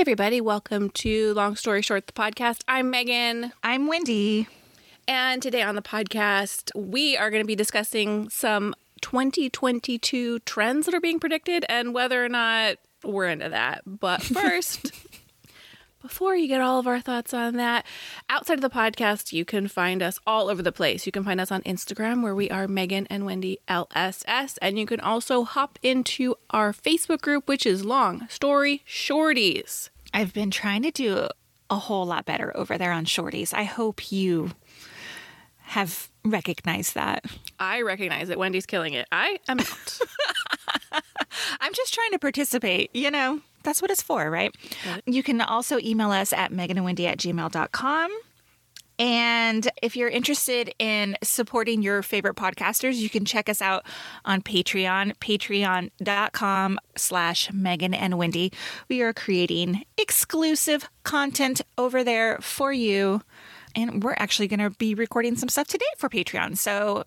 Everybody. Welcome to Long Story Short, the podcast. I'm Megan. I'm Wendy. And today on the podcast, we are going to be discussing some 2022 trends that are being predicted and whether or not we're into that. But first, before you get all of our thoughts on that, outside of the podcast, you can find us all over the place. You can find us on Instagram where we are Megan and Wendy LSS. And you can also hop into our Facebook group, which is Long Story Shorties. I've been trying to do a whole lot better over there on Shorties. I hope you have recognized that. I recognize it. Wendy's killing it. I am not. I'm just trying to participate, you know. That's what it's for, right? You can also email us at meganandwendy at gmail.com. And if you're interested in supporting your favorite podcasters, you can check us out on Patreon, patreon.com slash Megan and Wendy. We are creating exclusive content over there for you. And we're actually going to be recording some stuff today for Patreon. So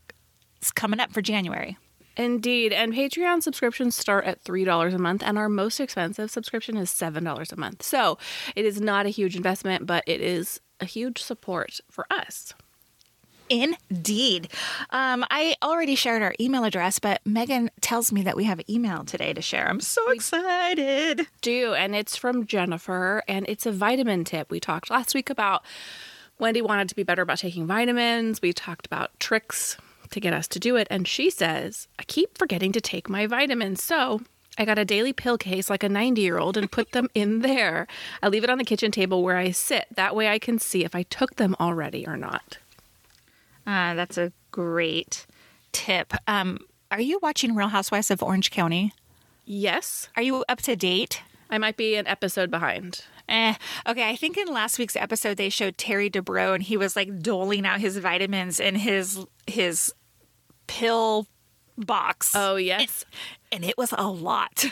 it's coming up for January. Indeed. And Patreon subscriptions start at $3 a month, and our most expensive subscription is $7 a month. So it is not a huge investment, but it is a huge support for us. Indeed. Um, I already shared our email address, but Megan tells me that we have email today to share. I'm so excited. Do, and it's from Jennifer, and it's a vitamin tip. We talked last week about Wendy wanted to be better about taking vitamins. We talked about tricks to get us to do it. And she says, I keep forgetting to take my vitamins. So I got a daily pill case like a 90 year old and put them in there. I leave it on the kitchen table where I sit. That way I can see if I took them already or not. Uh, that's a great tip. Um, are you watching Real Housewives of Orange County? Yes. Are you up to date? I might be an episode behind. Eh. Okay, I think in last week's episode they showed Terry Dubrow and he was like doling out his vitamins in his his pill box. Oh yes. And, and it was a lot.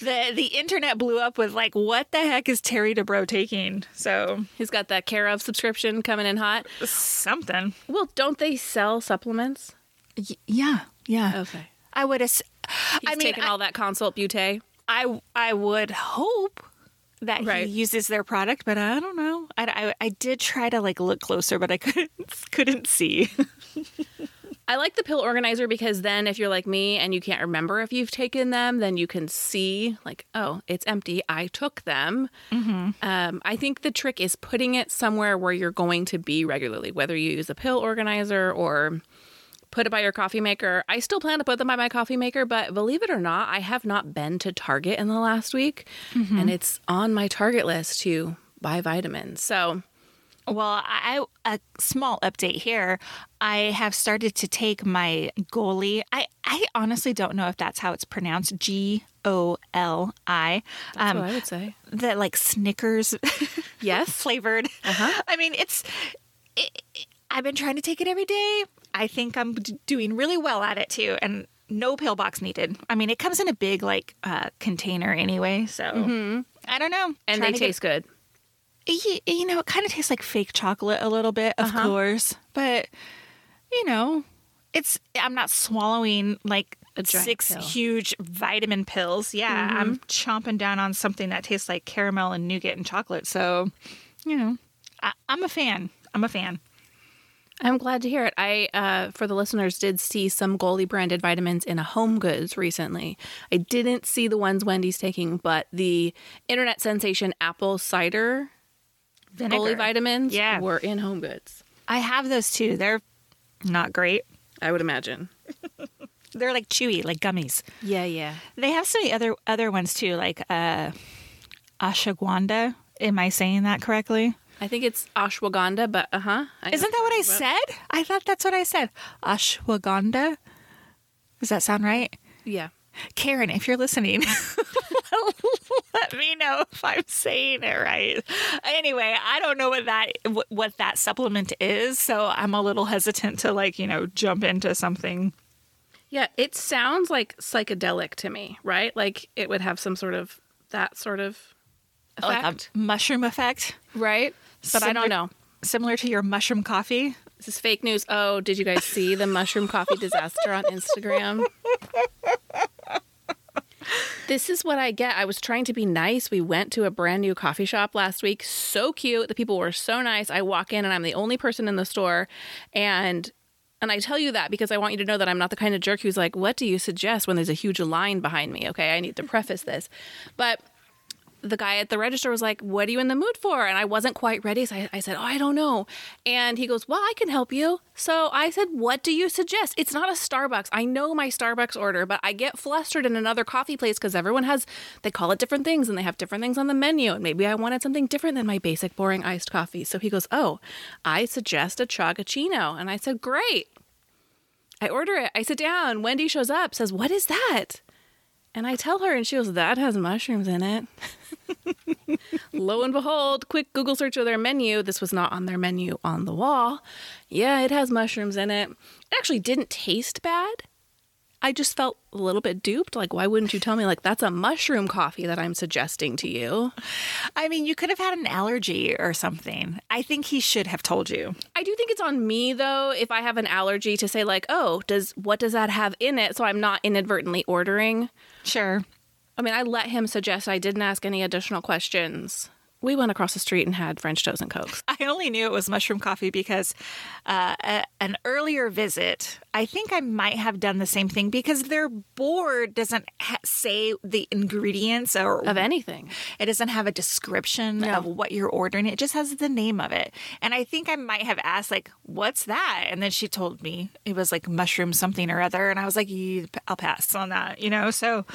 the the internet blew up with like what the heck is Terry Dubrow taking? So he's got that care of subscription coming in hot. Something. Well, don't they sell supplements? Y- yeah. Yeah. Okay. I would have He's I mean, taking I, all that Consult Beaute. I I would hope that right. he uses their product, but I don't know. I, I, I did try to like look closer, but I couldn't couldn't see. I like the pill organizer because then if you're like me and you can't remember if you've taken them, then you can see like, oh, it's empty. I took them. Mm-hmm. Um, I think the trick is putting it somewhere where you're going to be regularly, whether you use a pill organizer or put it by your coffee maker. I still plan to put them by my coffee maker, but believe it or not, I have not been to Target in the last week, mm-hmm. and it's on my Target list to buy vitamins. So, well, I a small update here. I have started to take my goalie. I I honestly don't know if that's how it's pronounced. G O L I. That's um, what I would say. The like Snickers, yes, flavored. Uh-huh. I mean, it's. It, I've been trying to take it every day. I think I'm d- doing really well at it too, and no pill box needed. I mean, it comes in a big like uh, container anyway, so mm-hmm. I don't know. And they taste get, good. You, you, know, it kind of tastes like fake chocolate a little bit, of uh-huh. course, but you know, it's I'm not swallowing like six pill. huge vitamin pills. Yeah, mm-hmm. I'm chomping down on something that tastes like caramel and nougat and chocolate. So, you know, I, I'm a fan. I'm a fan. I'm glad to hear it. I, uh, for the listeners, did see some Goli branded vitamins in a Home Goods recently. I didn't see the ones Wendy's taking, but the internet sensation apple cider Vinegar. Goli vitamins yeah. were in Home Goods. I have those too. They're not great. I would imagine. They're like chewy, like gummies. Yeah, yeah. They have some other other ones too, like uh, ashwagandha. Am I saying that correctly? I think it's ashwagandha, but uh huh. Isn't that what I said? I thought that's what I said. Ashwagandha. Does that sound right? Yeah. Karen, if you're listening, let me know if I'm saying it right. Anyway, I don't know what that what that supplement is, so I'm a little hesitant to like, you know, jump into something. Yeah, it sounds like psychedelic to me, right? Like it would have some sort of that sort of oh, effect. Like mushroom effect, right? but similar, I don't know. Similar to your mushroom coffee. This is fake news. Oh, did you guys see the mushroom coffee disaster on Instagram? This is what I get. I was trying to be nice. We went to a brand new coffee shop last week. So cute. The people were so nice. I walk in and I'm the only person in the store and and I tell you that because I want you to know that I'm not the kind of jerk who's like, "What do you suggest?" when there's a huge line behind me. Okay, I need to preface this. But the guy at the register was like, What are you in the mood for? And I wasn't quite ready. So I, I, said, Oh, I don't know. And he goes, Well, I can help you. So I said, What do you suggest? It's not a Starbucks. I know my Starbucks order, but I get flustered in another coffee place because everyone has, they call it different things and they have different things on the menu. And maybe I wanted something different than my basic, boring iced coffee. So he goes, Oh, I suggest a Chagachino. And I said, Great. I order it. I sit down. Wendy shows up, says, What is that? And I tell her, and she goes, That has mushrooms in it. Lo and behold, quick Google search of their menu. This was not on their menu on the wall. Yeah, it has mushrooms in it. It actually didn't taste bad. I just felt a little bit duped. Like, why wouldn't you tell me, like, that's a mushroom coffee that I'm suggesting to you? I mean, you could have had an allergy or something. I think he should have told you. I do think it's on me, though, if I have an allergy to say, like, oh, does what does that have in it? So I'm not inadvertently ordering. Sure. I mean, I let him suggest I didn't ask any additional questions we went across the street and had French toast and cokes. I only knew it was mushroom coffee because uh, a, an earlier visit, I think I might have done the same thing because their board doesn't ha- say the ingredients or of anything. It doesn't have a description no. of what you're ordering. It just has the name of it. And I think I might have asked like, "What's that?" And then she told me it was like mushroom something or other, and I was like, "I'll pass on that," you know. So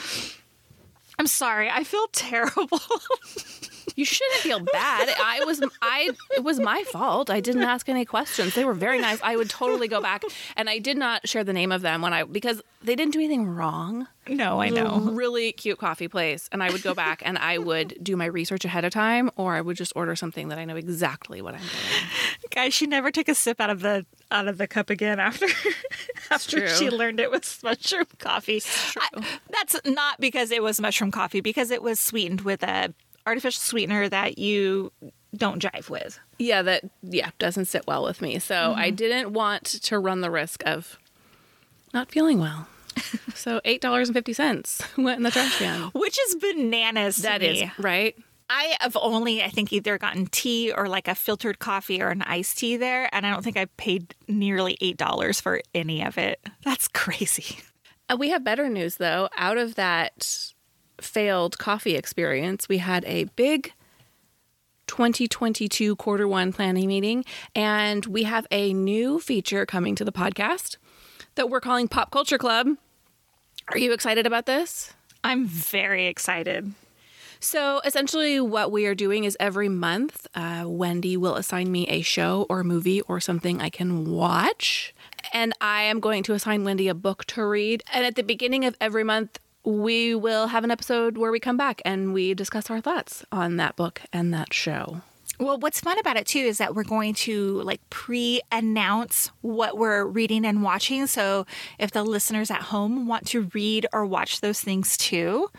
I'm sorry. I feel terrible. You shouldn't feel bad. I was I it was my fault. I didn't ask any questions. They were very nice. I would totally go back and I did not share the name of them when I because they didn't do anything wrong. No, I know. Really cute coffee place and I would go back and I would do my research ahead of time or I would just order something that I know exactly what I'm doing. Guys, she never took a sip out of the out of the cup again after after she learned it was mushroom coffee. I, that's not because it was mushroom coffee because it was sweetened with a artificial sweetener that you don't jive with. Yeah, that yeah doesn't sit well with me. So mm-hmm. I didn't want to run the risk of not feeling well. so eight dollars and fifty cents went in the trash can, which is bananas. That is right. I have only, I think, either gotten tea or like a filtered coffee or an iced tea there, and I don't think I paid nearly eight dollars for any of it. That's crazy. Uh, we have better news though. Out of that failed coffee experience, we had a big 2022 quarter one planning meeting, and we have a new feature coming to the podcast that we're calling Pop Culture Club. Are you excited about this? I'm very excited. So, essentially, what we are doing is every month, uh, Wendy will assign me a show or movie or something I can watch. And I am going to assign Wendy a book to read. And at the beginning of every month, we will have an episode where we come back and we discuss our thoughts on that book and that show. Well, what's fun about it too is that we're going to like pre announce what we're reading and watching. So if the listeners at home want to read or watch those things too,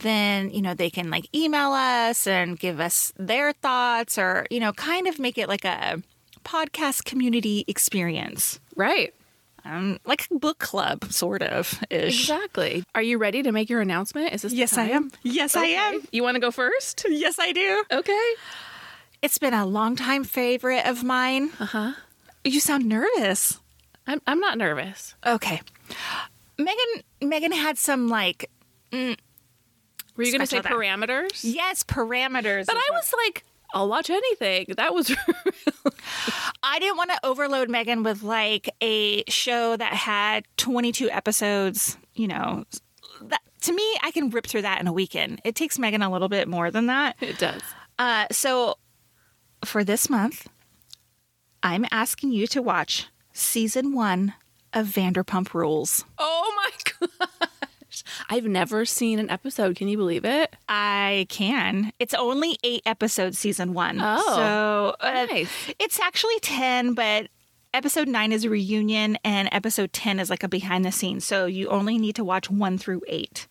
then, you know, they can like email us and give us their thoughts or, you know, kind of make it like a podcast community experience. Right um, like a book club, sort of ish. Exactly. Are you ready to make your announcement? Is this? Yes, I am. Yes, okay. I am. You want to go first? Yes, I do. Okay. It's been a longtime favorite of mine. Uh huh. You sound nervous. I'm. I'm not nervous. Okay. Megan. Megan had some like. Mm, Were you going to say parameters? Yes, parameters. But I was like, I'll watch anything. That was. I didn't want to overload Megan with like a show that had 22 episodes. You know, that, to me, I can rip through that in a weekend. It takes Megan a little bit more than that. It does. Uh, so for this month, I'm asking you to watch season one of Vanderpump Rules. Oh my God. I've never seen an episode. Can you believe it? I can. It's only eight episodes, season one. Oh, so uh, nice. It's actually ten, but episode nine is a reunion, and episode ten is like a behind the scenes. So you only need to watch one through eight.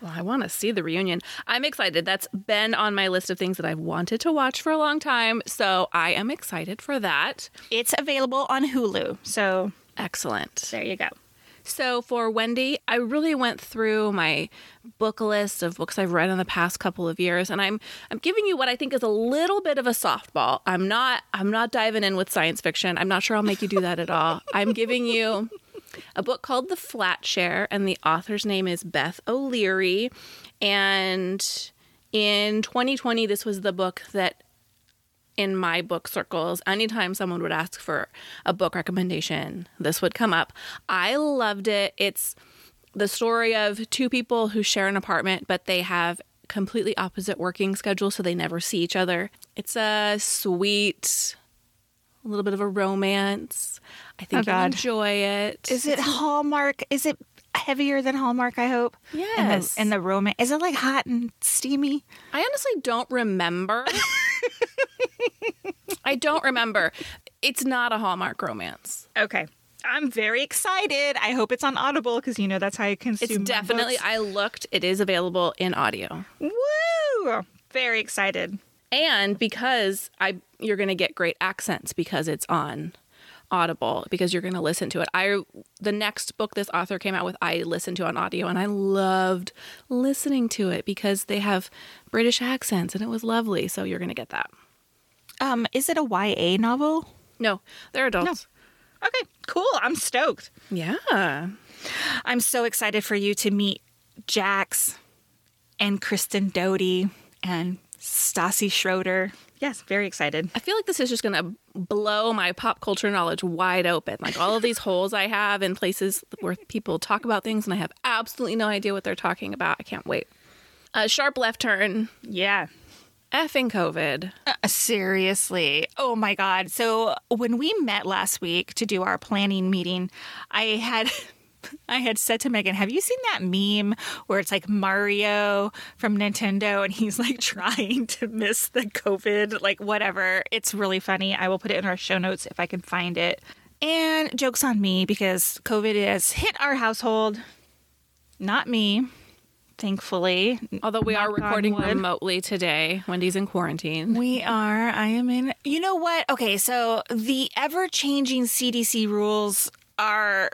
Well, I want to see the reunion. I'm excited. That's been on my list of things that I've wanted to watch for a long time. So I am excited for that. It's available on Hulu. So excellent. There you go. So for Wendy, I really went through my book list of books I've read in the past couple of years and I'm I'm giving you what I think is a little bit of a softball. I'm not I'm not diving in with science fiction. I'm not sure I'll make you do that at all. I'm giving you a book called The Flat Share and the author's name is Beth O'Leary and in 2020 this was the book that in my book circles, anytime someone would ask for a book recommendation, this would come up. I loved it. It's the story of two people who share an apartment, but they have completely opposite working schedules, so they never see each other. It's a sweet, a little bit of a romance. I think Oh, you'll enjoy it. Is it Hallmark? Is it heavier than Hallmark? I hope. Yes. And the, and the romance is it like hot and steamy? I honestly don't remember. I don't remember. It's not a Hallmark romance. Okay. I'm very excited. I hope it's on Audible because you know that's how you consume. It's definitely. books. I looked. It is available in audio, Woo! Very excited. and because I, you're going to get great accents because it's on Audible because you're going to listen to it. I the next book this author came out with, I listened to on audio, and I loved listening to it because they have British accents, and it was lovely. So you're going to get that. Um, is it a YA novel? No, they're adults. No. Okay, cool. I'm stoked. Yeah. I'm so excited for you to meet Jax and Kristen Doute and Stassi Schroeder. Yes, very excited. I feel like this is just going to blow my pop culture knowledge wide open. Like all of these holes I have in places where people talk about things and I have absolutely no idea what they're talking about. I can't wait. A sharp left turn. Yeah. Effing COVID. Uh, seriously. Oh my God. So when we met last week to do our planning meeting, I had. I had said to Megan, Have you seen that meme where it's like Mario from Nintendo and he's like trying to miss the COVID, like whatever? It's really funny. I will put it in our show notes if I can find it. And joke's on me because COVID has hit our household. Not me, thankfully. Although we are Knock recording remotely today, Wendy's in quarantine. We are. I am in. You know what? Okay, so the ever changing CDC rules are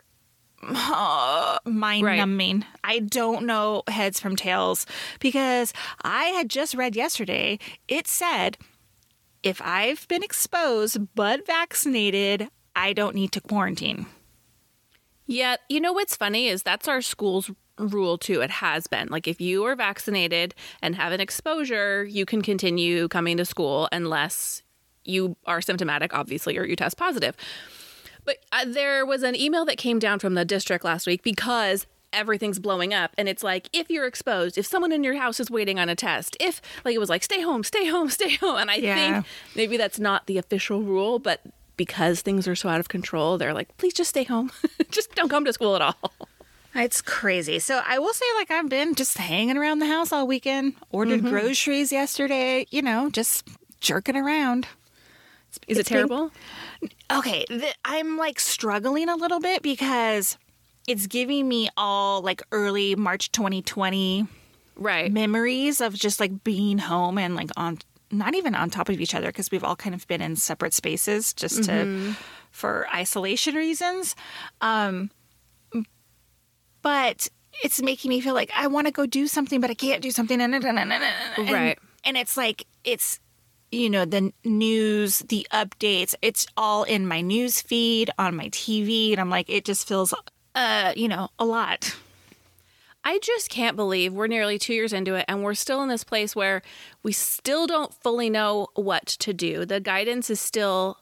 mind numbing. I don't know heads from tails because I had just read yesterday it said if I've been exposed but vaccinated, I don't need to quarantine. Yeah, you know what's funny is that's our school's rule too. It has been. Like if you are vaccinated and have an exposure, you can continue coming to school unless you are symptomatic, obviously, or you test positive. But uh, there was an email that came down from the district last week because everything's blowing up and it's like if you're exposed if someone in your house is waiting on a test if like it was like stay home stay home stay home and i Yeah. think maybe that's not the official rule but because things are so out of control they're like please just stay home just don't come to school at all It's crazy. So I will say, like, I've been just hanging around the house all weekend, ordered groceries yesterday, you know, just jerking around. is it It's been- terrible Okay, th- I'm like struggling a little bit because it's giving me all like early March 2020 right memories of just like being home and like on not even on top of each other because we've all kind of been in separate spaces just to for isolation reasons. Um but it's making me feel like I want to go do something but I can't do something and, and, and, and, and- Right. and it's like it's you know the news the updates it's all in my news feed on my tv and i'm like it just feels uh you know a lot I just can't believe we're nearly two years into it and we're still in this place where we still don't fully know what to do. The guidance is still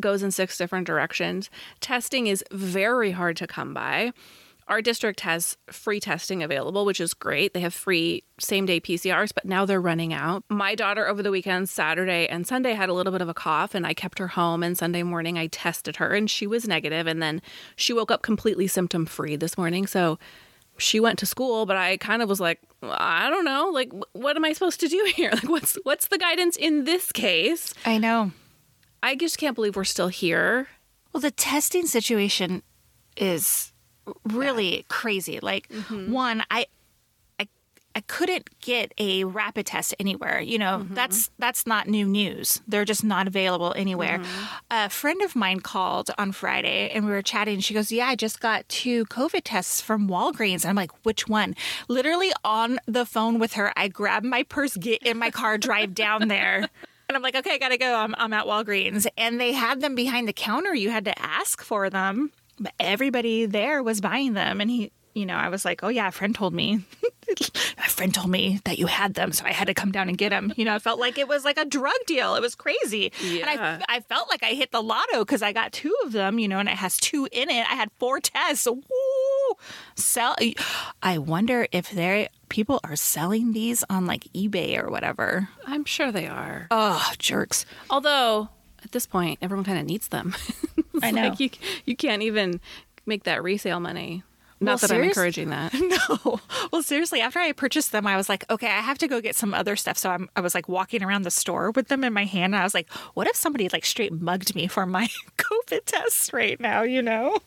goes in six different directions. Testing is very hard to come by. Our district has free testing available, which is great. They have free same day PCRs, but now they're running out. My daughter over the weekend, Saturday and Sunday, had a little bit of a cough, and I kept her home. And Sunday morning, I tested her, and she was negative. And then she woke up completely symptom free this morning. So she went to school, but I kind of was like, I don't know, like, what am I supposed to do here? Like, what's what's the guidance in this case? i know I just can't believe we're still here. well the testing situation is really crazy like mm-hmm. one i i I couldn't get a rapid test anywhere. You know, mm-hmm. that's that's not new news. They're just not available anywhere. Mm-hmm. A friend of mine called on Friday and we were chatting. She goes, "Yeah, I just got two COVID tests from Walgreens." I'm like, "Which one?" Literally on the phone with her, I grab my purse, get in my car, drive down there. And I'm like, okay, I gotta go. I'm, I'm at Walgreens. And they had them behind the counter. You had to ask for them, but everybody there was buying them. And he, you know, I was like, oh, yeah, a friend told me. a friend told me that you had them. So I had to come down and get them. You know, I felt like it was like a drug deal. It was crazy. Yeah. And I, I felt like I hit the lotto because I got two of them, you know, and it has two in it. I had four tests. So, woo! Sell. I wonder if there people are selling these on like eBay or whatever. I'm sure they are. Oh, jerks. Although at this point, everyone kind of needs them. I know. Like you, you can't even make that resale money. Well, Not that I'm encouraging that. No. Well, seriously, after I purchased them, I was like, okay, I have to go get some other stuff. So I'm, I was like walking around the store with them in my hand. And I was like, what if somebody like straight mugged me for my COVID test right now, you know?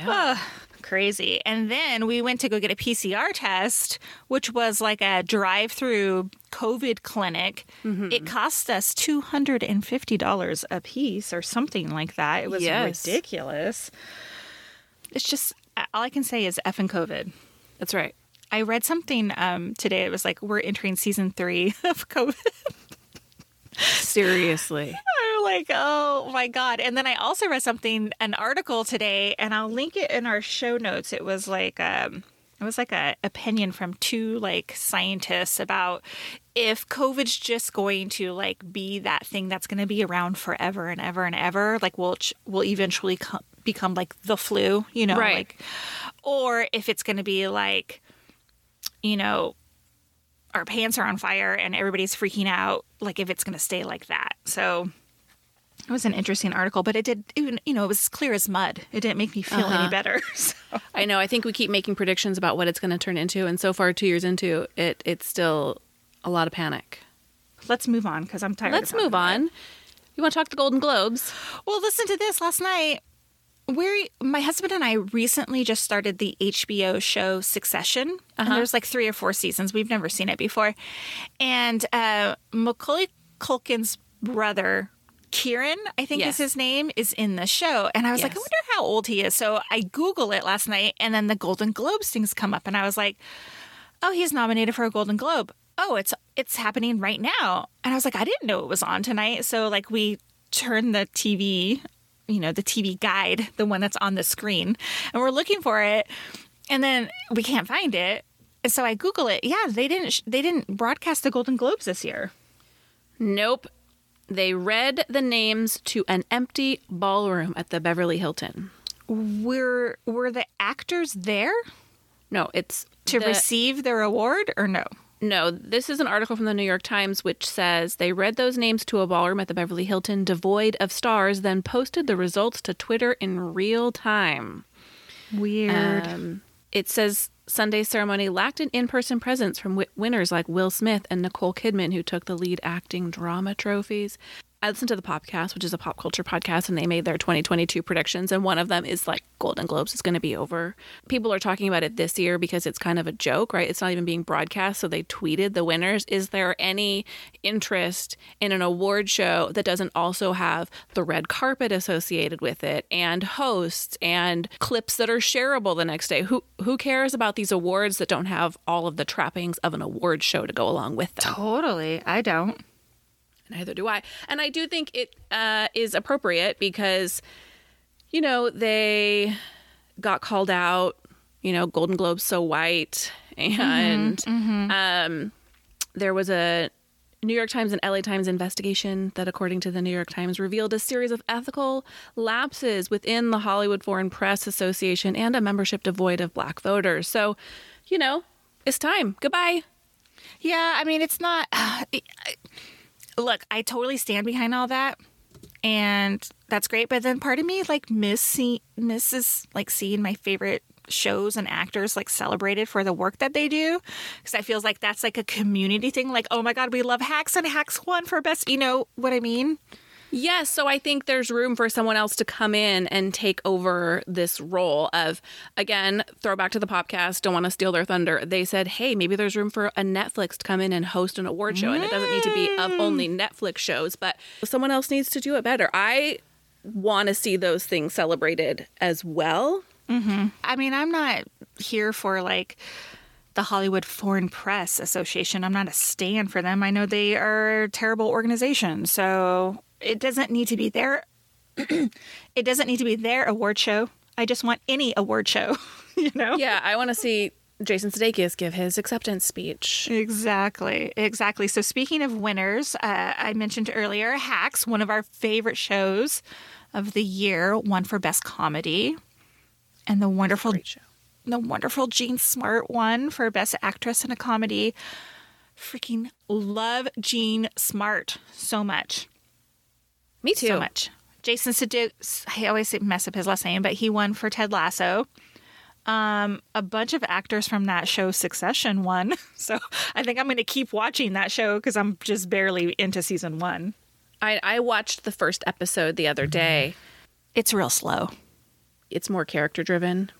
Yeah. Crazy. And then we went to go get a PCR test, which was like a drive through COVID clinic. It cost us $250 a piece or something like that. It was Yes. ridiculous. It's just, all I can say is effing COVID. That's right. I read something um, today. It was like we're entering season three of COVID. Seriously. I'm like, oh my god! And then I also read something, an article today, and I'll link it in our show notes. It was like, um, it was like a opinion from two like scientists about if COVID's just going to like be that thing that's going to be around forever and ever and ever. Like, will will eventually come, become like the flu, you know, Right. like, or if it's going to be like, you know, our pants are on fire and everybody's freaking out like if it's going to stay like that so it was an interesting article but it did you know it was clear as mud it didn't make me feel any uh-huh. better so. I know. I think we keep making predictions about what it's going to turn into, and so far, two years into it, it's still a lot of panic. let's move on because i'm tired Let's of move about it. on. You want to talk the Golden Globes? well listen to this last night we my husband and I recently just started the HBO show Succession, and there's like three or four seasons. We've never seen it before, and uh, Macaulay Culkin's brother. Kieran, I think Yes. is his name, is in the show. And I was like, I wonder how old he is. So I Google it last night and then the Golden Globes things come up and I was like, oh, he's nominated for a Golden Globe. Oh, it's it's happening right now. And I was like, I didn't know it was on tonight. So like we turned the TV, you know, the TV guide, the one that's on the screen, and we're looking for it, and then we can't find it. And so I Google it. Yeah, they didn't sh- they didn't broadcast the Golden Globes this year. Nope. They read the names to an empty ballroom at the Beverly Hilton. Were were the actors there No, it's to the- receive their award or no? No, this is an article from the New York Times which says they read those names to a ballroom at the Beverly Hilton devoid of stars, then posted the results to Twitter in real time. Weird. Um, it says Sunday's ceremony lacked an in person presence from wi- winners like Will Smith and Nicole Kidman, who took the lead acting drama trophies. I listened to the podcast, which is a pop culture podcast, and they made their 2022 predictions. And one of them is like Golden Globes is going to be over. People are talking about it this year because it's kind of a joke, right? It's not even being broadcast. So they tweeted the winners. Is there any interest in an award show that doesn't also have the red carpet associated with it and hosts and clips that are shareable the next day? Who who cares about these awards that don't have all of the trappings of an award show to go along with them? totally. I don't. Neither do I. And I do think it uh, is appropriate because, you know, they got called out, you know, Golden Globe's so white. And Um, there was a New York Times and LA Times investigation that, according to the New York Times, revealed a series of ethical lapses within the Hollywood Foreign Press Association and a membership devoid of black voters. So, you know, it's time. Goodbye. Yeah, I mean, it's not. look, I totally stand behind all that, and that's great. But then part of me like miss misses like seeing my favorite shows and actors like celebrated for the work that they do because I feels like that's like a community thing. Like, oh my god, we love Hacks and Hacks won for best. You know what I mean? Yes, so I think there's room for someone else to come in and take over this role of again, throwback to the podcast, don't want to steal their thunder. They said, "Hey, maybe there's room for a Netflix to come in and host an award show." And it doesn't need to be of mm. only Netflix shows, but someone else needs to do it better. I want to see those things celebrated as well. Mm-hmm. I mean, I'm not here for like the Hollywood Foreign Press Association. I'm not a stand for them. I know they are a terrible organization. So it doesn't need to be their it doesn't need to be their award show. I just want any award show, you know? Yeah, I want to see Jason Sudeikis give his acceptance speech. Exactly, exactly. So, speaking of winners, uh, I mentioned earlier Hacks, one of our favorite shows of the year, won for best comedy, and the wonderful, the wonderful Jean Smart won for best actress in a comedy. Freaking love Jean Smart so much, Me too. so much. Jason Sudeikis, I always mess up his last name, but he won for Ted Lasso. Um, a bunch of actors from that show Succession won. So I think I'm going to keep watching that show because I'm just barely into season one. I, I watched the first episode the other day. It's real slow. It's more character driven.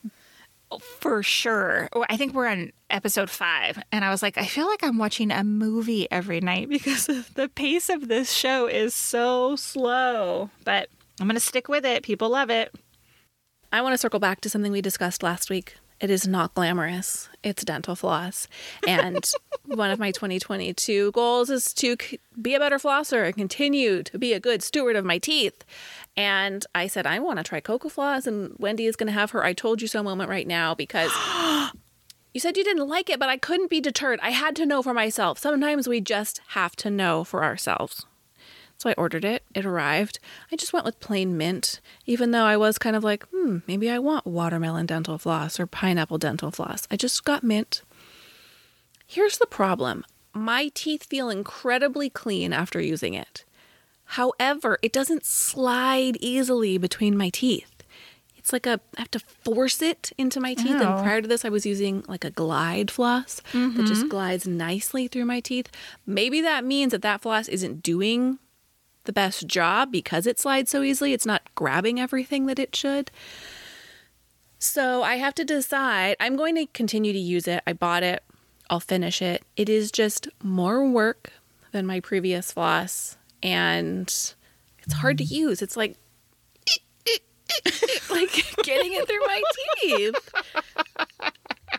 For sure. Oh, I think we're on episode five. And I was like, I feel like I'm watching a movie every night because the pace of this show is so slow. But I'm going to stick with it. People love it. I want to circle back to something we discussed last week. It is not glamorous. It's dental floss. And one of my 2022 goals is to be a better flosser and continue to be a good steward of my teeth. And I said, I want to try Cocofloss. And Wendy is going to have her I told you so moment right now because you said you didn't like it, but I couldn't be deterred. I had to know for myself. Sometimes we just have to know for ourselves. So I ordered it. It arrived. I just went with plain mint, even though I was kind of like, hmm, maybe I want watermelon dental floss or pineapple dental floss. I just got mint. Here's the problem my teeth feel incredibly clean after using it. However, it doesn't slide easily between my teeth. It's like a, I have to force it into my teeth. And prior to this, I was using like a glide floss that just glides nicely through my teeth. Maybe that means that that floss isn't doing the best job because it slides so easily. It's not grabbing everything that it should. So I have to decide. I'm going to continue to use it. I bought it. I'll finish it. It is just more work than my previous floss, and it's hard to use. It's like like getting it through my teeth.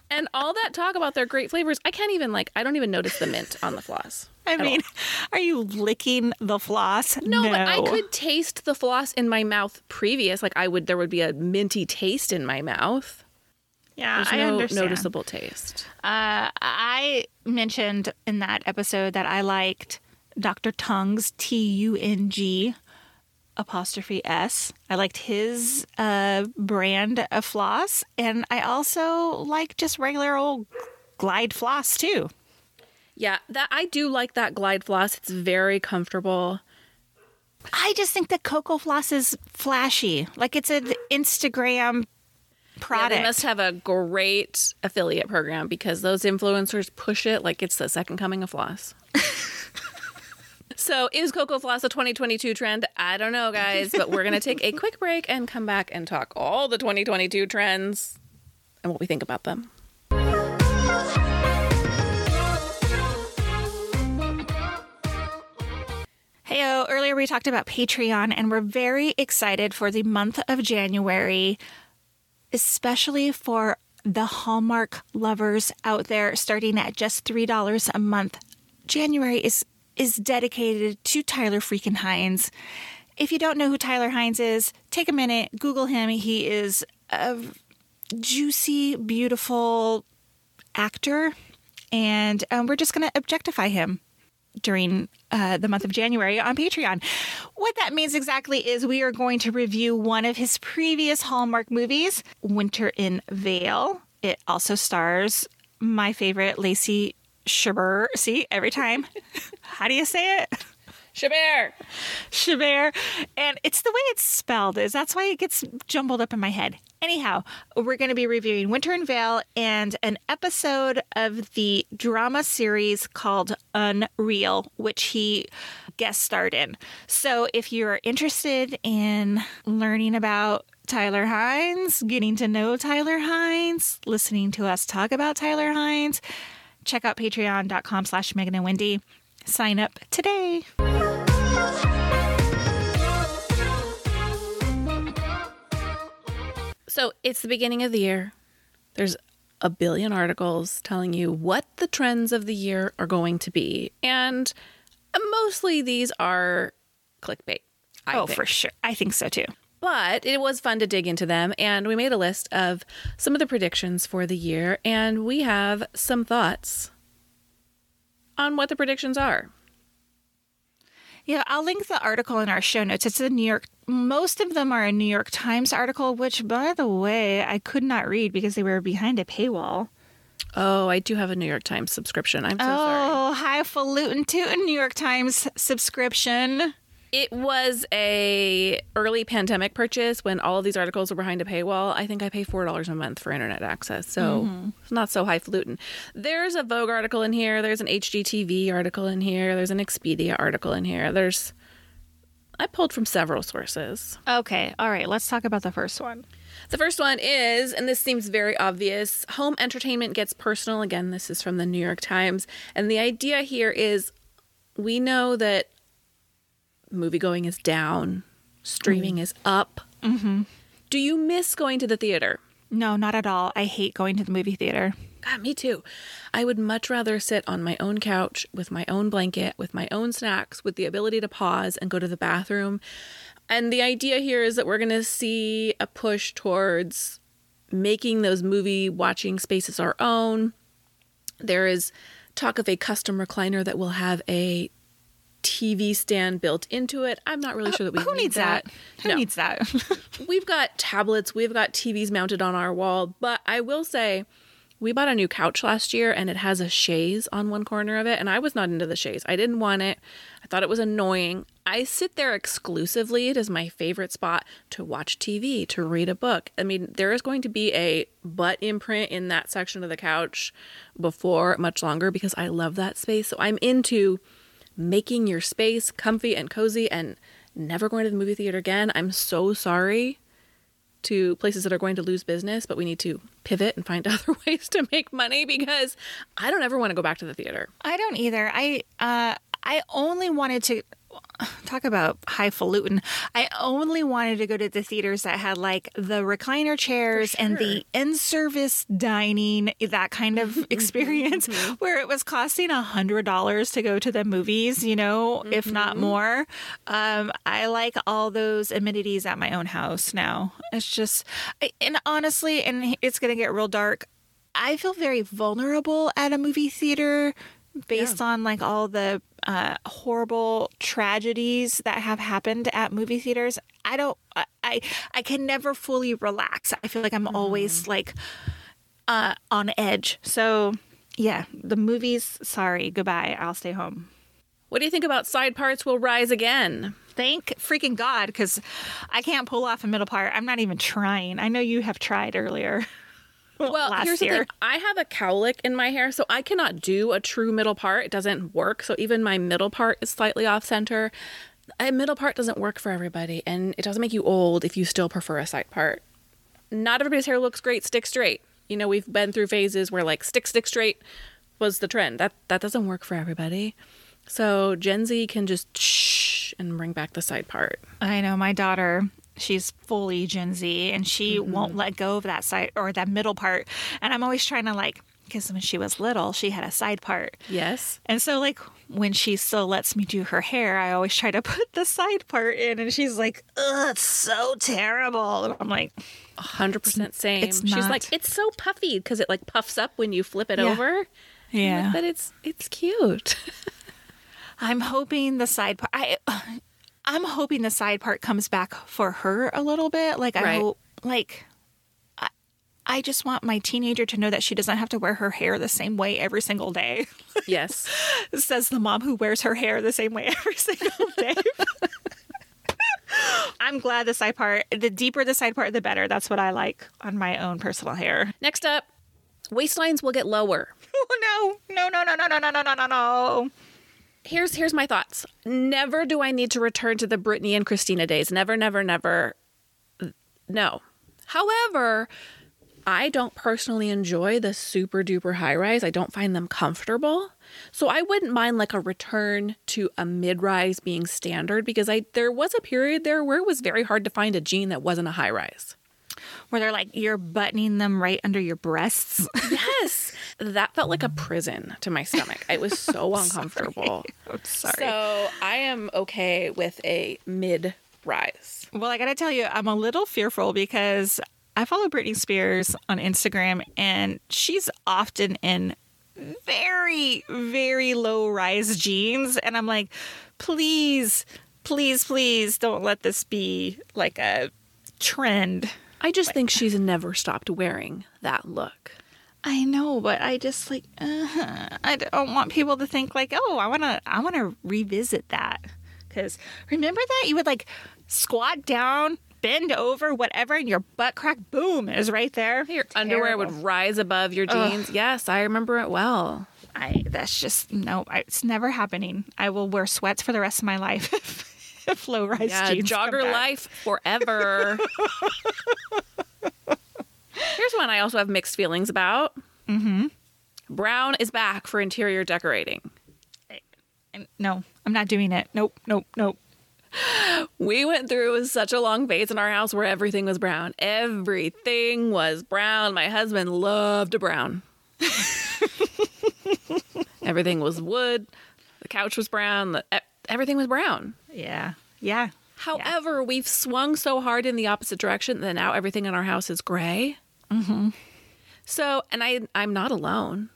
And all that talk about their great flavors, I can't even like I don't even notice the mint on the floss. I mean, all. are you licking the floss? No, but I could taste the floss in my mouth previous. Like I would, there would be a minty taste in my mouth. Yeah, There's I no understand. noticeable taste. Uh, I mentioned in that episode that I liked Dr. Tung's T U N G apostrophe S. I liked his uh, brand of floss, and I also like just regular old Glide floss too. Yeah, that I do like that glide floss. It's very comfortable. I just think that Cocofloss is flashy, like it's an Instagram Yeah, product. they must have a great affiliate program because those influencers push it like it's the second coming of floss. so, is Cocofloss a 2022 trend? I don't know, guys, but we're going to take a quick break and come back and talk all the 2022 trends and what we think about them. Heyo, earlier we talked about Patreon, and we're very excited for the month of January, especially for the Hallmark lovers out there starting at just $3 a month. January is is dedicated to Tyler freaking Hines. If you don't know who Tyler Hynes is, take a minute, Google him. He is a juicy, beautiful actor, and um, we're just going to objectify him during uh, the month of January on Patreon. What that means exactly is we are going to review one of his previous Hallmark movies, Winter in Vail. It also stars my favorite Lacey Chabert. See, every time. How do you say it? Chabert! Chabert. And it's the way it's spelled is that's why it gets jumbled up in my head. Anyhow, we're going to be reviewing Winter in Vail and an episode of the drama series called Unreal, which he guest starred in. So if you're interested in learning about Tyler Hynes, getting to know Tyler Hynes, listening to us talk about Tyler Hynes, check out patreon.com slash Megan and Wendy. Sign up today. So it's the beginning of the year. There's a billion articles telling you what the trends of the year are going to be. And mostly these are clickbait. I oh, think. for sure. I think so too. But it was fun to dig into them, and we made a list of some of the predictions for the year, and we have some thoughts on what the predictions are. Yeah, I'll link the article in our show notes. It's a New York, most of them are a New York Times article, which, by the way, I could not read because they were behind a paywall. Oh, I do have a New York Times subscription. I'm so sorry. Oh, highfalutin tootin' New York Times subscription. It was a early pandemic purchase when all of these articles were behind a paywall. I think I pay four dollars a month for internet access, so it's not so highfalutin. There's a Vogue article in here. There's an HGTV article in here. There's an Expedia article in here. There's I pulled from several sources. Okay, all right, let's talk about the first one. The first one is, and this seems very obvious, home entertainment gets personal. Again, this is from the New York Times. And the idea here is we know that movie going is down, streaming is up. Mm-hmm. Do you miss going to the theater? No, not at all. I hate going to the movie theater. God, me too. I would much rather sit on my own couch with my own blanket, with my own snacks, with the ability to pause and go to the bathroom. And the idea here is that we're going to see a push towards making those movie watching spaces our own. There is talk of a custom recliner that will have a TV stand built into it. I'm not really uh, sure that we Who need needs that? Who No. needs that? We've got tablets, we've got TVs mounted on our wall, but I will say we bought a new couch last year and it has a chaise on one corner of it, and I was not into the chaise. I didn't want it. I thought it was annoying. I sit there exclusively. It is my favorite spot to watch TV, to read a book. I mean, there is going to be a butt imprint in that section of the couch before much longer because I love that space. So I'm into making your space comfy and cozy and never going to the movie theater again. I'm so sorry to places that are going to lose business, but we need to pivot and find other ways to make money because I don't ever want to go back to the theater. I don't either. I uh I only wanted to talk about highfalutin. I only wanted to go to the theaters that had like the recliner chairs and the in-service dining, that kind of experience where it was costing a hundred dollars to go to the movies, you know, if not more. Um, I like all those amenities at my own house now. It's just, and honestly, and it's gonna get real dark. I feel very vulnerable at a movie theater based on like all the uh, horrible tragedies that have happened at movie theaters. I don't. I I, can never fully relax. I feel like I'm always like uh, on edge. So yeah, the movies. Sorry, goodbye. I'll stay home. What do you think about side parts will rise again? Thank freaking God, because I can't pull off a middle part. I'm not even trying. I know you have tried earlier. Well, here's the thing. I have a cowlick in my hair, so I cannot do a true middle part. It doesn't work. So even my middle part is slightly off center. A middle part doesn't work for everybody, and it doesn't make you old if you still prefer a side part. Not everybody's hair looks great stick straight. You know, we've been through phases where like stick stick straight was the trend. That that doesn't work for everybody. So Gen Z can just shh and bring back the side part. I know my daughter. She's fully Gen Z, and she Mm-hmm. won't let go of that side or that middle part. And I'm always trying to like, because when she was little, she had a side part. Yes. And so, like, when she still lets me do her hair, I always try to put the side part in, and she's like, "Ugh, it's so terrible." And I'm like, hundred percent same. it's She's not- like, it's so puffy because it like puffs up when you flip it Yeah. over. "Yeah." But it's it's cute. I'm hoping the side part. I, I'm hoping the side part comes back for her a little bit. Like I Right. hope, like, I, I just want my teenager to know that she doesn't have to wear her hair the same way every single day. yes. Says the mom who wears her hair the same way every single day. I'm glad the side part. The deeper the side part, the better. That's what I like on my own personal hair. Next up, waistlines will get lower. Oh no! No! No! No! No! No! No! No! No! No! Here's here's my thoughts. Never do I need to return to the Britney and Christina days. Never, never, never. No. However, I don't personally enjoy the super duper high rise. I don't find them comfortable. So I wouldn't mind like a return to a mid rise being standard because I there was a period there where it was very hard to find a jean that wasn't a high rise. Where they're like you're buttoning them right under your breasts. Yes. that felt like a prison to my stomach. It was so uncomfortable. I'm sorry. So I am okay with a mid rise. Well, I got to tell you, I'm a little fearful because I follow Britney Spears on Instagram and she's often in very, very low rise jeans. And I'm like, please, please, please don't let this be like a trend. I just think she's never stopped wearing that look. I know, but I just like uh, I don't want people to think like, oh, I want to I want to revisit that. Cuz remember that you would like squat down, bend over, whatever, and your butt crack boom is right there. Your underwear would rise above your jeans. Yes, I remember it well. I that's just no, I, it's never happening. I will wear sweats for the rest of my life. if low rise Yeah, jeans. jogger life forever. Here's one I also have mixed feelings about. Mm-hmm. Brown is back for interior decorating. No, I'm not doing it. Nope, nope, nope. We went through such a long phase in our house where everything was brown. Everything was brown. My husband loved a brown. everything was wood. The couch was brown. The, everything was brown. Yeah. Yeah. However, we've swung so hard in the opposite direction that now everything in our house is gray. Mm-hmm. So, and I, I'm not alone.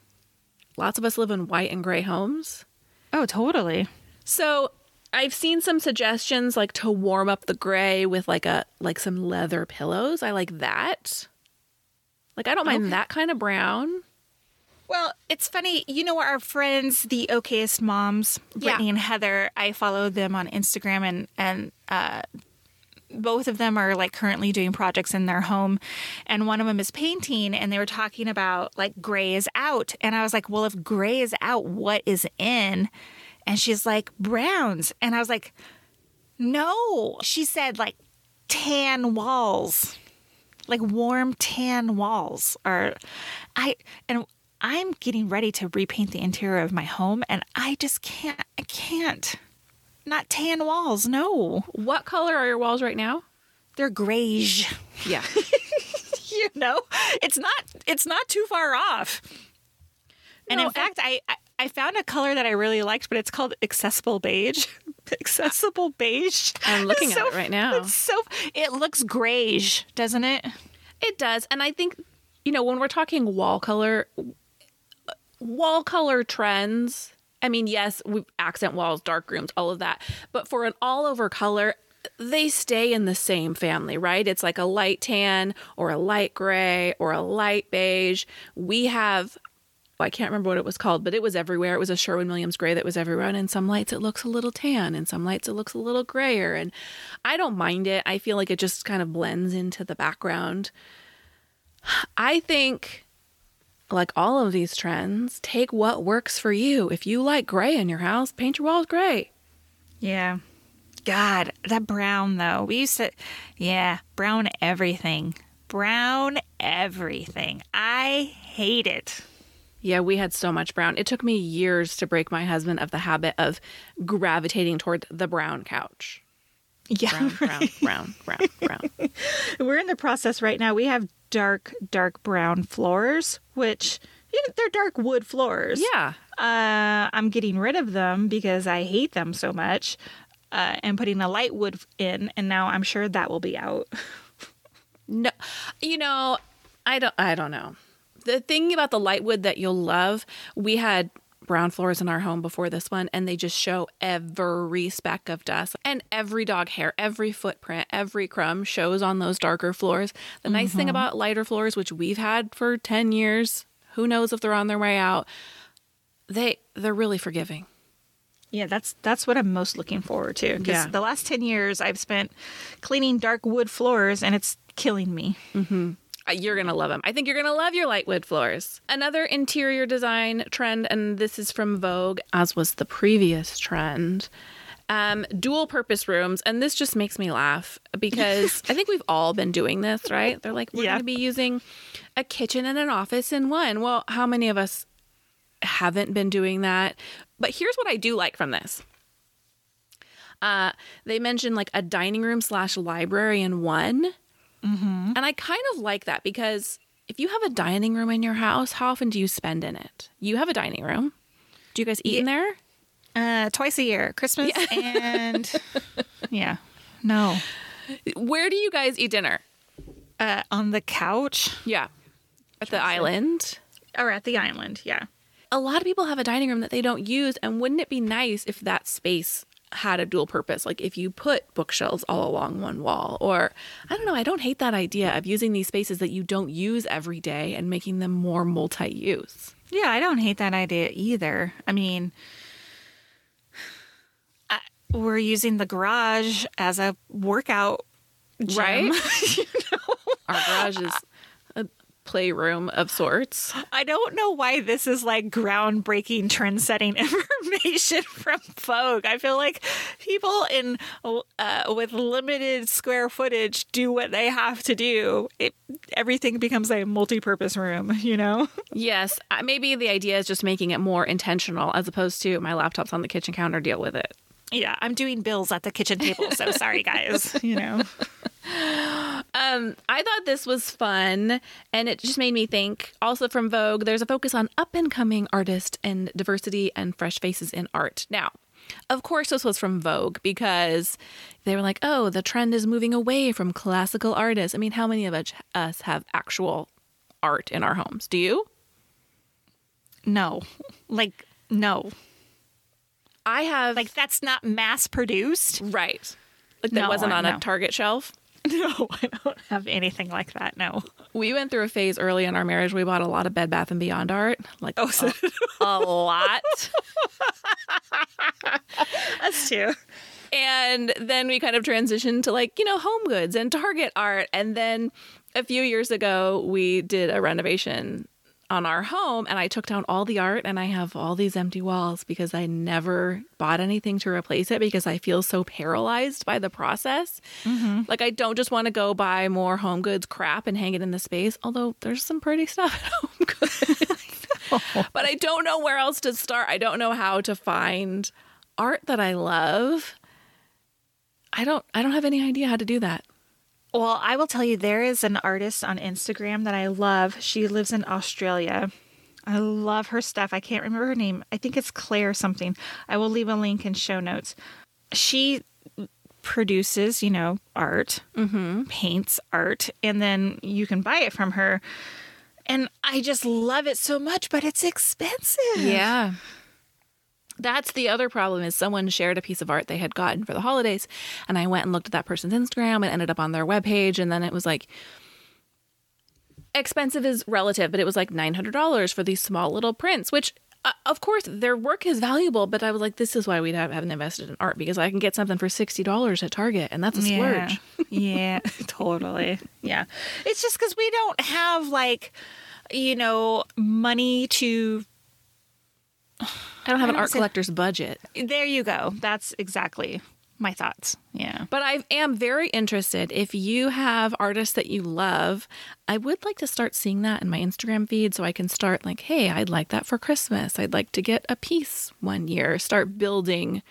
Lots of us live in white and gray homes. Oh, totally. So, I've seen some suggestions like to warm up the gray with like a like some leather pillows. I like that. Like I don't mind that kind of brown. Well, it's funny. You know, our friends, the okayest moms, Yeah. Brittany and Heather, I follow them on Instagram and, and, uh, both of them are like currently doing projects in their home. And one of them is painting and they were talking about like gray is out. And i was like well if gray is out what is in? And she's like browns. And i was like no. She said like tan walls. Like warm tan walls are i and i'm getting ready to repaint the interior of my home and i just can't i can't not tan walls no What color are your walls right now? they're grayish Yeah. you know it's not it's not too far off and No, in fact I, I i found a color that i really liked but it's called accessible beige accessible beige I'm looking at it right now. it's so it looks grayish doesn't it It does. And I think, you know, when we're talking wall color, wall color trends, I mean, yes, we, accent walls, dark rooms, all of that. But for an all over color, they stay in the same family, right? It's like a light tan or a light gray or a light beige. We have, I can't remember what it was called, but it was everywhere. It was a Sherwin Williams gray that was everywhere. And in some lights, it looks a little tan. In some lights, it looks a little grayer. And I don't mind it. I feel like it just kind of blends into the background. I think, like all of these trends, take what works for you. If you like gray in your house, paint your walls gray. yeah god that brown though we used to yeah brown everything brown everything i hate it Yeah, we had so much brown. It took me years to break my husband of the habit of gravitating toward the brown couch. Yeah Brown, brown, brown, brown, brown. We're in the process right now. We have dark, dark brown floors, which you know, they're dark wood floors. Yeah. Uh, I'm getting rid of them because I hate them so much, uh, and putting a light wood in, and now I'm sure that will be out. No, you know, I don't. I don't know. The thing about the lightwood that you'll love, we had brown floors in our home before this one, and they just show every speck of dust and every dog hair, every footprint, every crumb shows on those darker floors. The nice thing about lighter floors, which we've had for ten years, who knows if they're on their way out? They they're really forgiving. Yeah, that's that's what I'm most looking forward to. Because Yeah. the last ten years I've spent cleaning dark wood floors, and it's killing me. Uh, You're going to love them. I think you're going to love your light wood floors. Another interior design trend, and this is from Vogue, as was the previous trend. Um, dual purpose rooms. And this just makes me laugh because I think we've all been doing this, right? They're like, we're Yeah. going to be using a kitchen and an office in one. Well, how many of us haven't been doing that? But here's what I do like from this. Uh, they mentioned like a dining room slash library in one. And I kind of like that because if you have a dining room in your house, how often do you spend in it? You have a dining room. Do you guys eat in there? Uh, twice a year, Christmas and yeah, no, Where do you guys eat dinner? uh, on the couch Yeah. At the island. or at the island. Yeah, A lot of people have a dining room that they don't use. And wouldn't it be nice if that space had a dual purpose? Like if you put bookshelves all along one wall, or I don't know, I don't hate that idea of using these spaces that you don't use every day and making them more multi use. yeah, I don't hate that idea either. I mean, I, we're using the garage as a workout, gym. Right? Our garage is playroom of sorts. I don't know why this is like groundbreaking, trend-setting information from Vogue. I feel like people in uh, with limited square footage do what they have to do. It everything becomes a multi-purpose room. You know. Yes, maybe the idea is just making it more intentional as opposed to my laptop's on the kitchen counter, deal with it. Yeah, I'm doing bills at the kitchen table, so sorry guys. You know. Um, I thought this was fun, and it just made me think. Also from Vogue, there's a focus on up and coming artists and diversity and fresh faces in art. Now, of course, this was from Vogue because they were like, "Oh, the trend is moving away from classical artists." I mean, how many of us- us have actual art in our homes? Do you? No, like no, I have like that's not mass produced. right, like that No, wasn't on no. a Target shelf. No, I don't have anything like that. No. We went through a phase early in our marriage. We bought a lot of Bed Bath and Beyond art, like Oh, so a, a lot. us too. and then we kind of transitioned to like you know home goods and target art and then a few years ago we did a renovation on our home and i took down all the art and i have all these empty walls because i never bought anything to replace it because i feel so paralyzed by the process. Mm-hmm. Like i don't just want to go buy more home goods crap and hang it in the space although there's some pretty stuff at home goods. But i don't know where else to start. I don't know how to find art that i love. I don't I don't have any idea how to do that. Well, I will tell you, there is an artist on Instagram that I love. She lives in Australia. I love her stuff. I can't remember her name. I think it's Claire something. I will leave a link in show notes. She produces, you know, art, mm-hmm. paints art, and then you can buy it from her. And I just love it so much, but it's expensive. Yeah. That's the other problem is someone shared a piece of art they had gotten for the holidays and I went and looked at that person's Instagram and ended up on their webpage and then it was like expensive is relative, but it was like $900 for these small little prints, which uh, of course their work is valuable, but I was like this is why we have, haven't invested in art because I can get something for $60 at Target and that's a Yeah. splurge. yeah, totally. Yeah. It's just because we don't have like, you know, money to. I don't have an don't art say- collector's budget. There you go. That's exactly my thoughts. Yeah. But I am very interested. If you have artists that you love, I would like to start seeing that in my Instagram feed so I can start like, hey, I'd like that for Christmas. I'd like to get a piece one year. Start building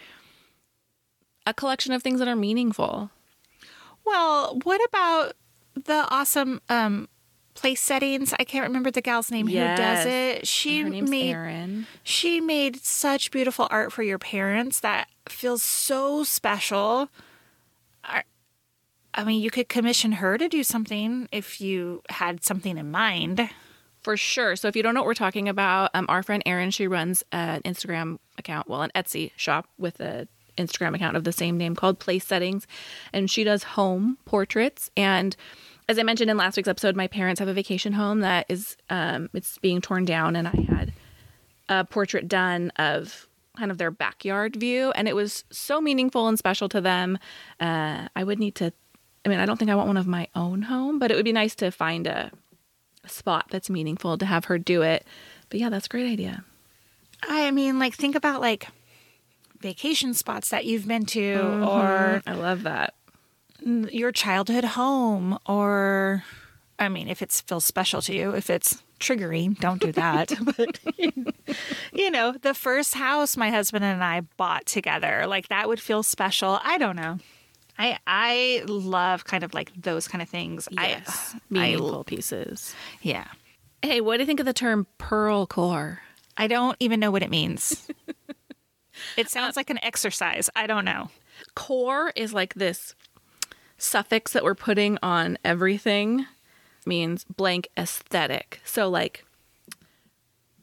a collection of things that are meaningful. Well, what about the awesome um place settings? I can't remember the gal's name Yes. who does it. She Her name's made Erin. she made such beautiful art for your parents that feels so special. I- I mean, you could commission her to do something if you had something in mind. For sure. So if you don't know what we're talking about, um, our friend Erin, she runs an Instagram account, well, an Etsy shop with a Instagram account of the same name called Place Settings, and she does home portraits. And as I mentioned in last week's episode, my parents have a vacation home that is um, it's being torn down, and I had a portrait done of kind of their backyard view, and it was so meaningful and special to them. Uh, I would need to. I mean, I don't think I want one of my own home, but it would be nice to find a, a spot that's meaningful to have her do it. But yeah, that's a great idea. I mean, like, think about like vacation spots that you've been to or I love that. Your childhood home or I mean, if it feels special to you, if it's triggering, don't do that. but you know, the first house my husband and I bought together, like that would feel special. I don't know. I I love kind of like those kind of things. Yes, I, meaningful pieces. yeah. Hey, what do you think of the term pearl core? I don't even know what it means. it sounds like an exercise. I don't know. Core is like this suffix that we're putting on everything means blank aesthetic. So like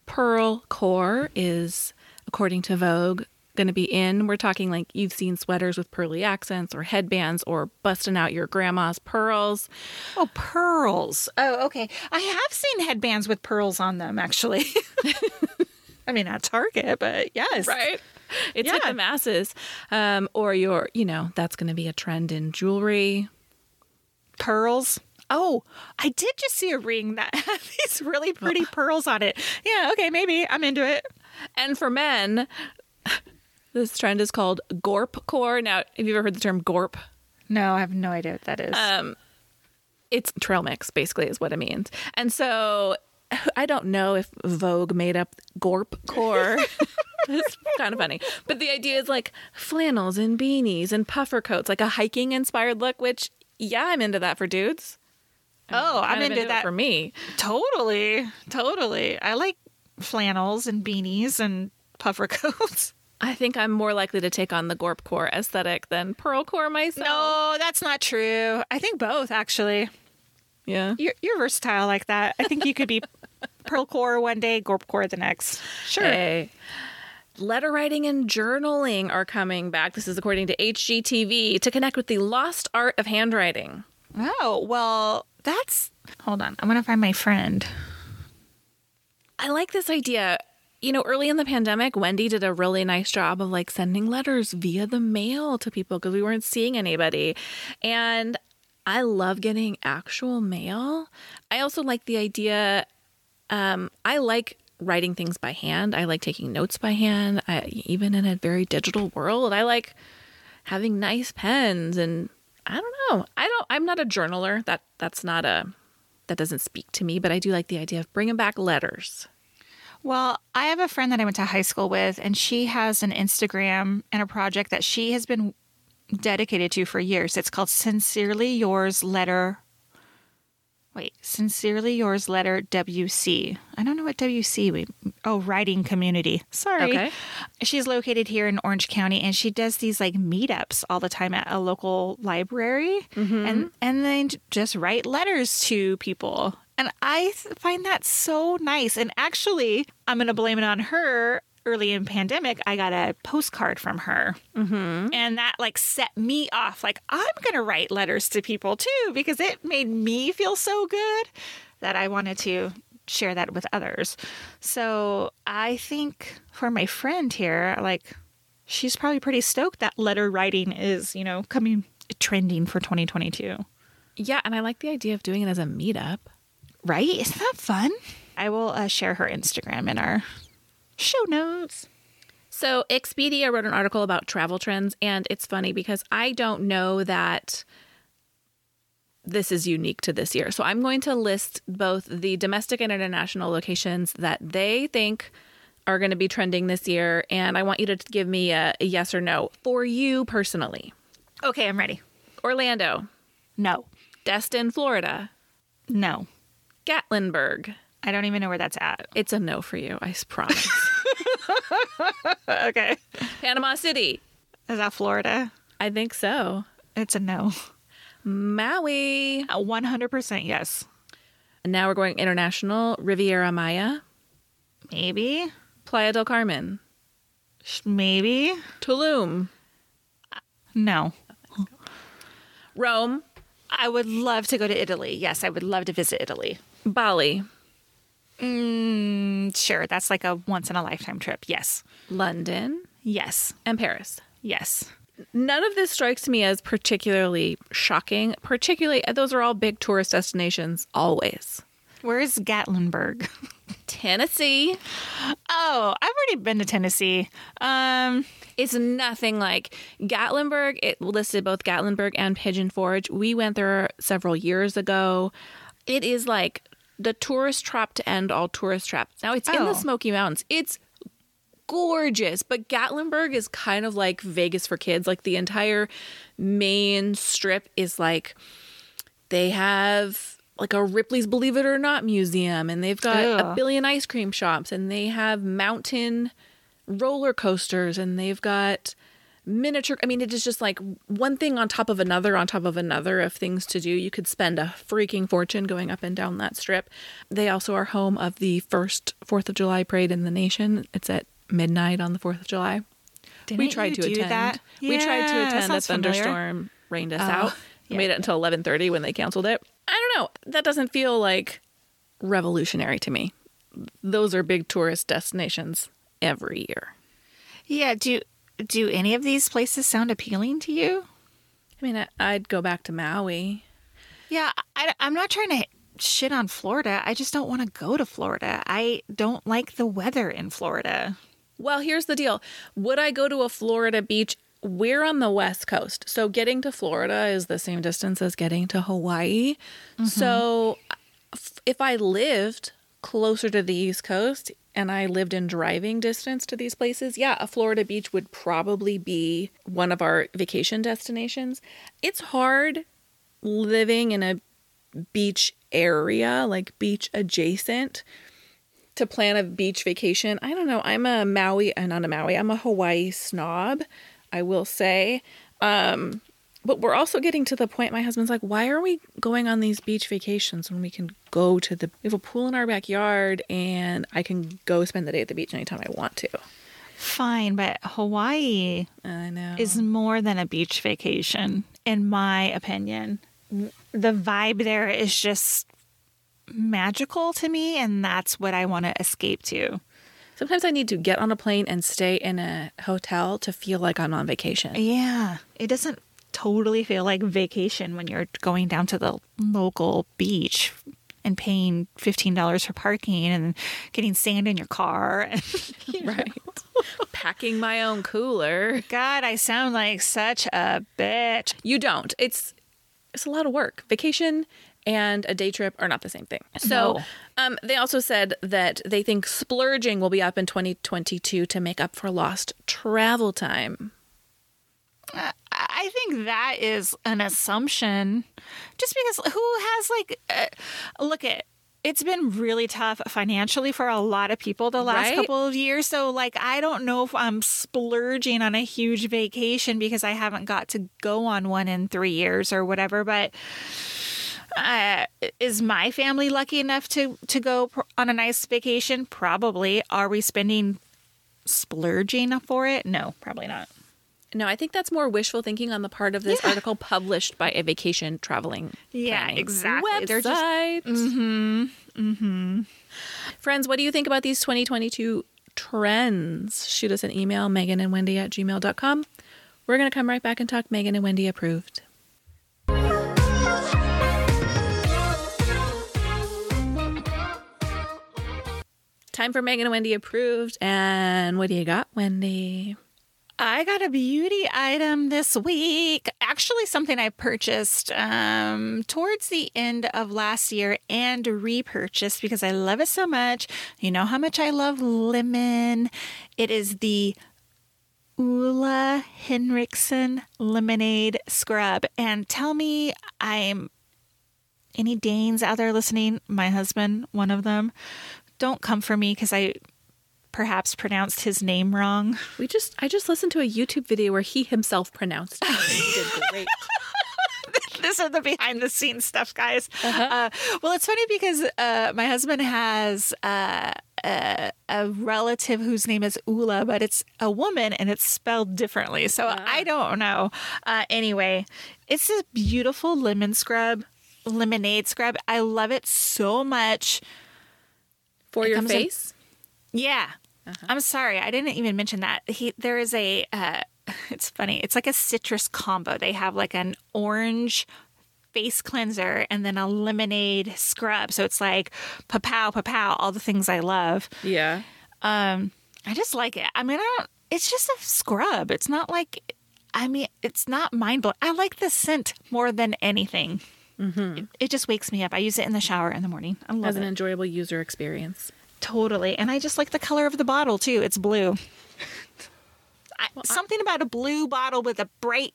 pearl core is according to Vogue going to be in. We're talking like you've seen sweaters with pearly accents or headbands or busting out your grandma's pearls. Oh, pearls. Oh, okay. I have seen headbands with pearls on them, actually. I mean, at Target, but yes. Right. It's Yeah. the masses. Um, or your, you know, that's going to be a trend in jewelry. Pearls. Oh, I did just see a ring that had these really pretty pearls on it. Yeah, okay, maybe I'm into it. And for men, this trend is called gorp core. Now, have you ever heard the term gorp? No, I have no idea what that is. Um, it's trail mix, basically, is what it means. And so I don't know if Vogue made up gorp core. it's kind of funny. But the idea is like flannels and beanies and puffer coats, like a hiking inspired look, which, yeah, I'm into that for dudes. oh, I'm Kind of into that. for me. Totally, totally. I like flannels and beanies and puffer coats. I think I'm more likely to take on the gorp core aesthetic than pearl core myself. No, that's not true. I think both, actually. Yeah. You're, you're versatile like that. I think you could be pearl core one day, gorp core the next. Sure. Hey. Letter writing and journaling are coming back. This is according to HGTV to connect with the lost art of handwriting. Oh, well, that's. Hold on. I'm going to find my friend. I like this idea. You know, early in the pandemic, Wendy did a really nice job of like sending letters via the mail to people because we weren't seeing anybody. And I love getting actual mail. I also like the idea, um, I like writing things by hand. I like taking notes by hand. I, even in a very digital world, I like having nice pens and I don't know. I don't I'm not a journaler. That that's not a that doesn't speak to me, but I do like the idea of bringing back letters. Well, I have a friend that I went to high school with, and she has an Instagram and a project that she has been dedicated to for years. It's called Sincerely Yours Letter. Wait, Sincerely Yours Letter WC. I don't know what WC. We, oh, writing community. Sorry. Okay. She's located here in Orange County, and she does these like meetups all the time at a local library, mm-hmm. and and then just write letters to people. And I find that so nice. And actually, I'm going to blame it on her. Early in pandemic, I got a postcard from her, mm-hmm. and that like set me off. Like I'm going to write letters to people too because it made me feel so good that I wanted to share that with others. So I think for my friend here, like she's probably pretty stoked that letter writing is, you know, coming trending for 2022. Yeah, and I like the idea of doing it as a meetup. Right? Isn't that fun? I will uh, share her Instagram in our show notes. So, Expedia wrote an article about travel trends, and it's funny because I don't know that this is unique to this year. So, I'm going to list both the domestic and international locations that they think are going to be trending this year, and I want you to give me a, a yes or no for you personally. Okay, I'm ready. Orlando, No. Destin, Florida, No. Gatlinburg. I don't even know where that's at. It's a no for you, I promise. Okay. Panama City. Is that Florida? I think so. It's a no. Maui. A 100% yes. And now we're going international. Riviera Maya, Maybe. Playa del Carmen, Maybe. Tulum, No. Rome, I would love to go to Italy. Yes, I would love to visit Italy. Bali, Mm, sure, that's like a once in a lifetime trip. Yes. London, Yes. and Paris. Yes. None of this strikes me as particularly shocking. Particularly, those are all big tourist destinations always. Where's Gatlinburg? Tennessee. Oh, I've already been to Tennessee. Um, It's nothing like Gatlinburg. It listed both Gatlinburg and Pigeon Forge. We went there several years ago. It is like the tourist trap to end all tourist traps. Now it's in Oh. the Smoky Mountains. It's gorgeous, but Gatlinburg is kind of like Vegas for kids. Like the entire main strip is like they have like a Ripley's Believe It or Not museum, and they've got a billion ice cream shops, and they have mountain roller coasters, and they've got miniature. I mean, it is just like one thing on top of another on top of another of things to do. You could spend a freaking fortune going up and down that strip. They also are home of the first Fourth of July parade in the nation. It's at midnight on the Fourth of July. we Didn't tried you to do attend. that? We tried to attend. A sounds familiar. thunderstorm rained us Oh, out. We yeah. made it until eleven thirty when they canceled it. I don't know. That doesn't feel like revolutionary to me. Those are big tourist destinations every year. Yeah. Do do any of these places sound appealing to you? I mean, I'd go back to Maui. Yeah, I, I'm not trying to shit on Florida. I just don't want to go to Florida. I don't like the weather in Florida. Well, here's the deal. Would I go to a Florida beach? We're on the West Coast. So getting to Florida is the same distance as getting to Hawaii. Mm-hmm. So if I lived closer to the East Coast and I lived in driving distance to these places, yeah, a Florida beach would probably be one of our vacation destinations. It's hard living in a beach area, like beach adjacent to plan a beach vacation. I don't know. I'm a Maui, uh, not a Maui. I'm a Hawaii snob. I will say. Um, but we're also getting to the point. My husband's like, "Why are we going on these beach vacations when we can go to the? We have a pool in our backyard, and I can go spend the day at the beach anytime I want to." Fine, but Hawaii I know. is more than a beach vacation, in my opinion. The vibe there is just magical to me, and that's what I want to escape to. Sometimes I need to get on a plane and stay in a hotel to feel like I'm on vacation. Yeah, it doesn't totally feel like vacation when you're going down to the local beach and paying $15 for parking and getting sand in your car. Right. Packing my own cooler. God, I sound like such a bitch. You don't. It's it's a lot of work. Vacation and a day trip are not the same thing. So, No. um, they also said that they think splurging will be up in 2022 to make up for lost travel time. I think that is an assumption. Just because who has like, uh, look at. It's been really tough financially for a lot of people the last Right? couple of years. So, like, I don't know if I'm splurging on a huge vacation because I haven't got to go on one in three years or whatever. But uh, is my family lucky enough to to go pr- on a nice vacation? Probably. Are we spending splurging for it? No, probably not. No, I think that's more wishful thinking on the part of this article published by a vacation traveling Yeah, exactly. website. They're just- mm-hmm. Mm-hmm. Friends, what do you think about these 2022 trends? Shoot us an email, Megan and Wendy at gmail.com. We're going to come right back and talk Megan and Wendy approved. Time for Megan and Wendy approved. And what do you got, Wendy? I got a beauty item this week. Actually, something I purchased um, towards the end of last year and repurchased because I love it so much. You know how much I love lemon. It is the Ole Henriksen lemonade scrub. And tell me, I'm any Danes out there listening? My husband, one of them. Don't come for me because I perhaps pronounced his name wrong. We just I just listened to a YouTube video where he himself pronounced it. He did great. this is the behind the scenes stuff, guys. uh well, it's funny because uh, my husband has uh, a, a relative whose name is Ula, but it's a woman and it's spelled differently. So I don't know. Uh, anyway, it's a beautiful lemon scrub, lemonade scrub. I love it so much. For It your face? in- face? Yeah. I'm sorry, I didn't even mention that. He there is a uh, it's funny. It's like a citrus combo. They have like an orange face cleanser and then a lemonade scrub. So it's like papow, papow, all the things I love. Yeah. Um, I just like it. I mean, I don't. It's just a scrub. It's not like. I mean, it's not mind blowing. I like the scent more than anything. Mm-hmm. It, it, just wakes me up. I use it in the shower in the morning. I love it. As an it. enjoyable user experience. Totally, and I just like the color of the bottle too. It's blue. I, well, something I, about a blue bottle with a bright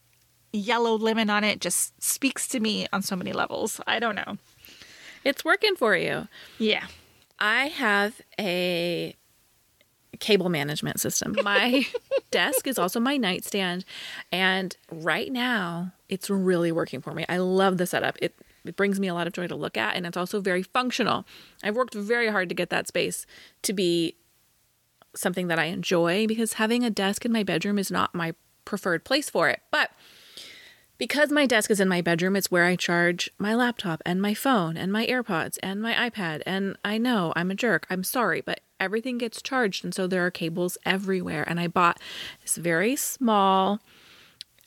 yellow lemon on it just speaks to me on so many levels. I don't know. It's working for you. Yeah. I have a cable management system. My desk is also my nightstand. And right now, it's really working for me. I love the setup. It, it brings me a lot of joy to look at, and it's also very functional. I've worked very hard to get that space to be something that I enjoy because having a desk in my bedroom is not my preferred place for it. But because my desk is in my bedroom, it's where I charge my laptop and my phone and my AirPods and my iPad. And I know I'm a jerk. I'm sorry, but everything gets charged. And so there are cables everywhere. And I bought this very small,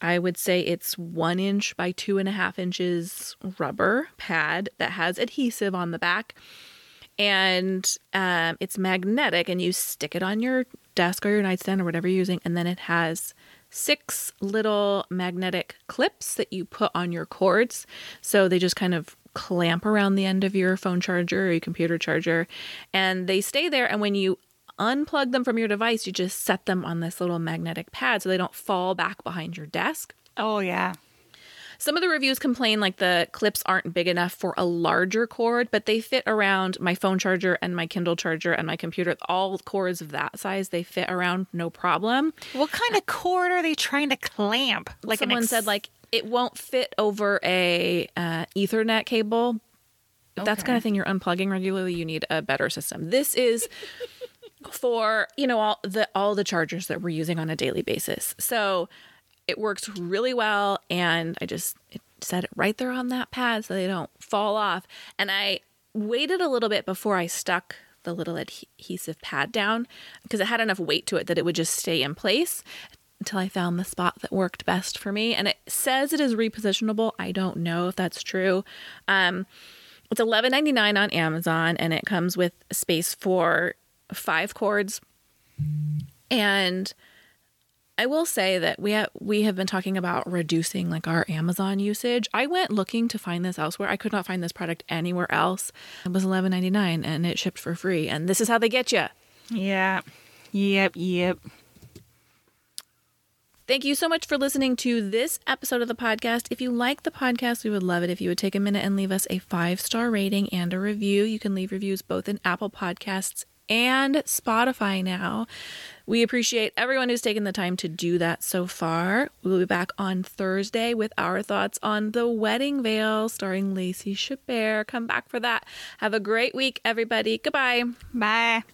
I would say it's one inch by two and a half inches rubber pad that has adhesive on the back. And um, it's magnetic, and you stick it on your desk or your nightstand or whatever you're using. And then it has six little magnetic clips that you put on your cords. So they just kind of clamp around the end of your phone charger or your computer charger and they stay there. And when you unplug them from your device, you just set them on this little magnetic pad so they don't fall back behind your desk. Oh, yeah. Some of the reviews complain like the clips aren't big enough for a larger cord, but they fit around my phone charger and my Kindle charger and my computer. All cords of that size, they fit around no problem. What kind of cord are they trying to clamp? Like someone ex- said, like it won't fit over a uh, Ethernet cable. If okay. that's kind of thing you're unplugging regularly, you need a better system. This is for you know all the all the chargers that we're using on a daily basis. So it works really well and I just set it right there on that pad so they don't fall off. And I waited a little bit before I stuck the little adhesive pad down because it had enough weight to it that it would just stay in place until I found the spot that worked best for me. And it says it is repositionable. I don't know if that's true. Um, it's $11.99 on Amazon and it comes with space for five cords. And I will say that we have, we have been talking about reducing like our Amazon usage. I went looking to find this elsewhere. I could not find this product anywhere else. It was $11.99 and it shipped for free. And this is how they get you. Yeah. Yep, yep. Thank you so much for listening to this episode of the podcast. If you like the podcast, we would love it if you would take a minute and leave us a five star rating and a review. You can leave reviews both in Apple Podcasts and Spotify now. We appreciate everyone who's taken the time to do that so far. We'll be back on Thursday with our thoughts on The Wedding Veil starring Lacey Chabert. Come back for that. Have a great week, everybody. Goodbye. Bye.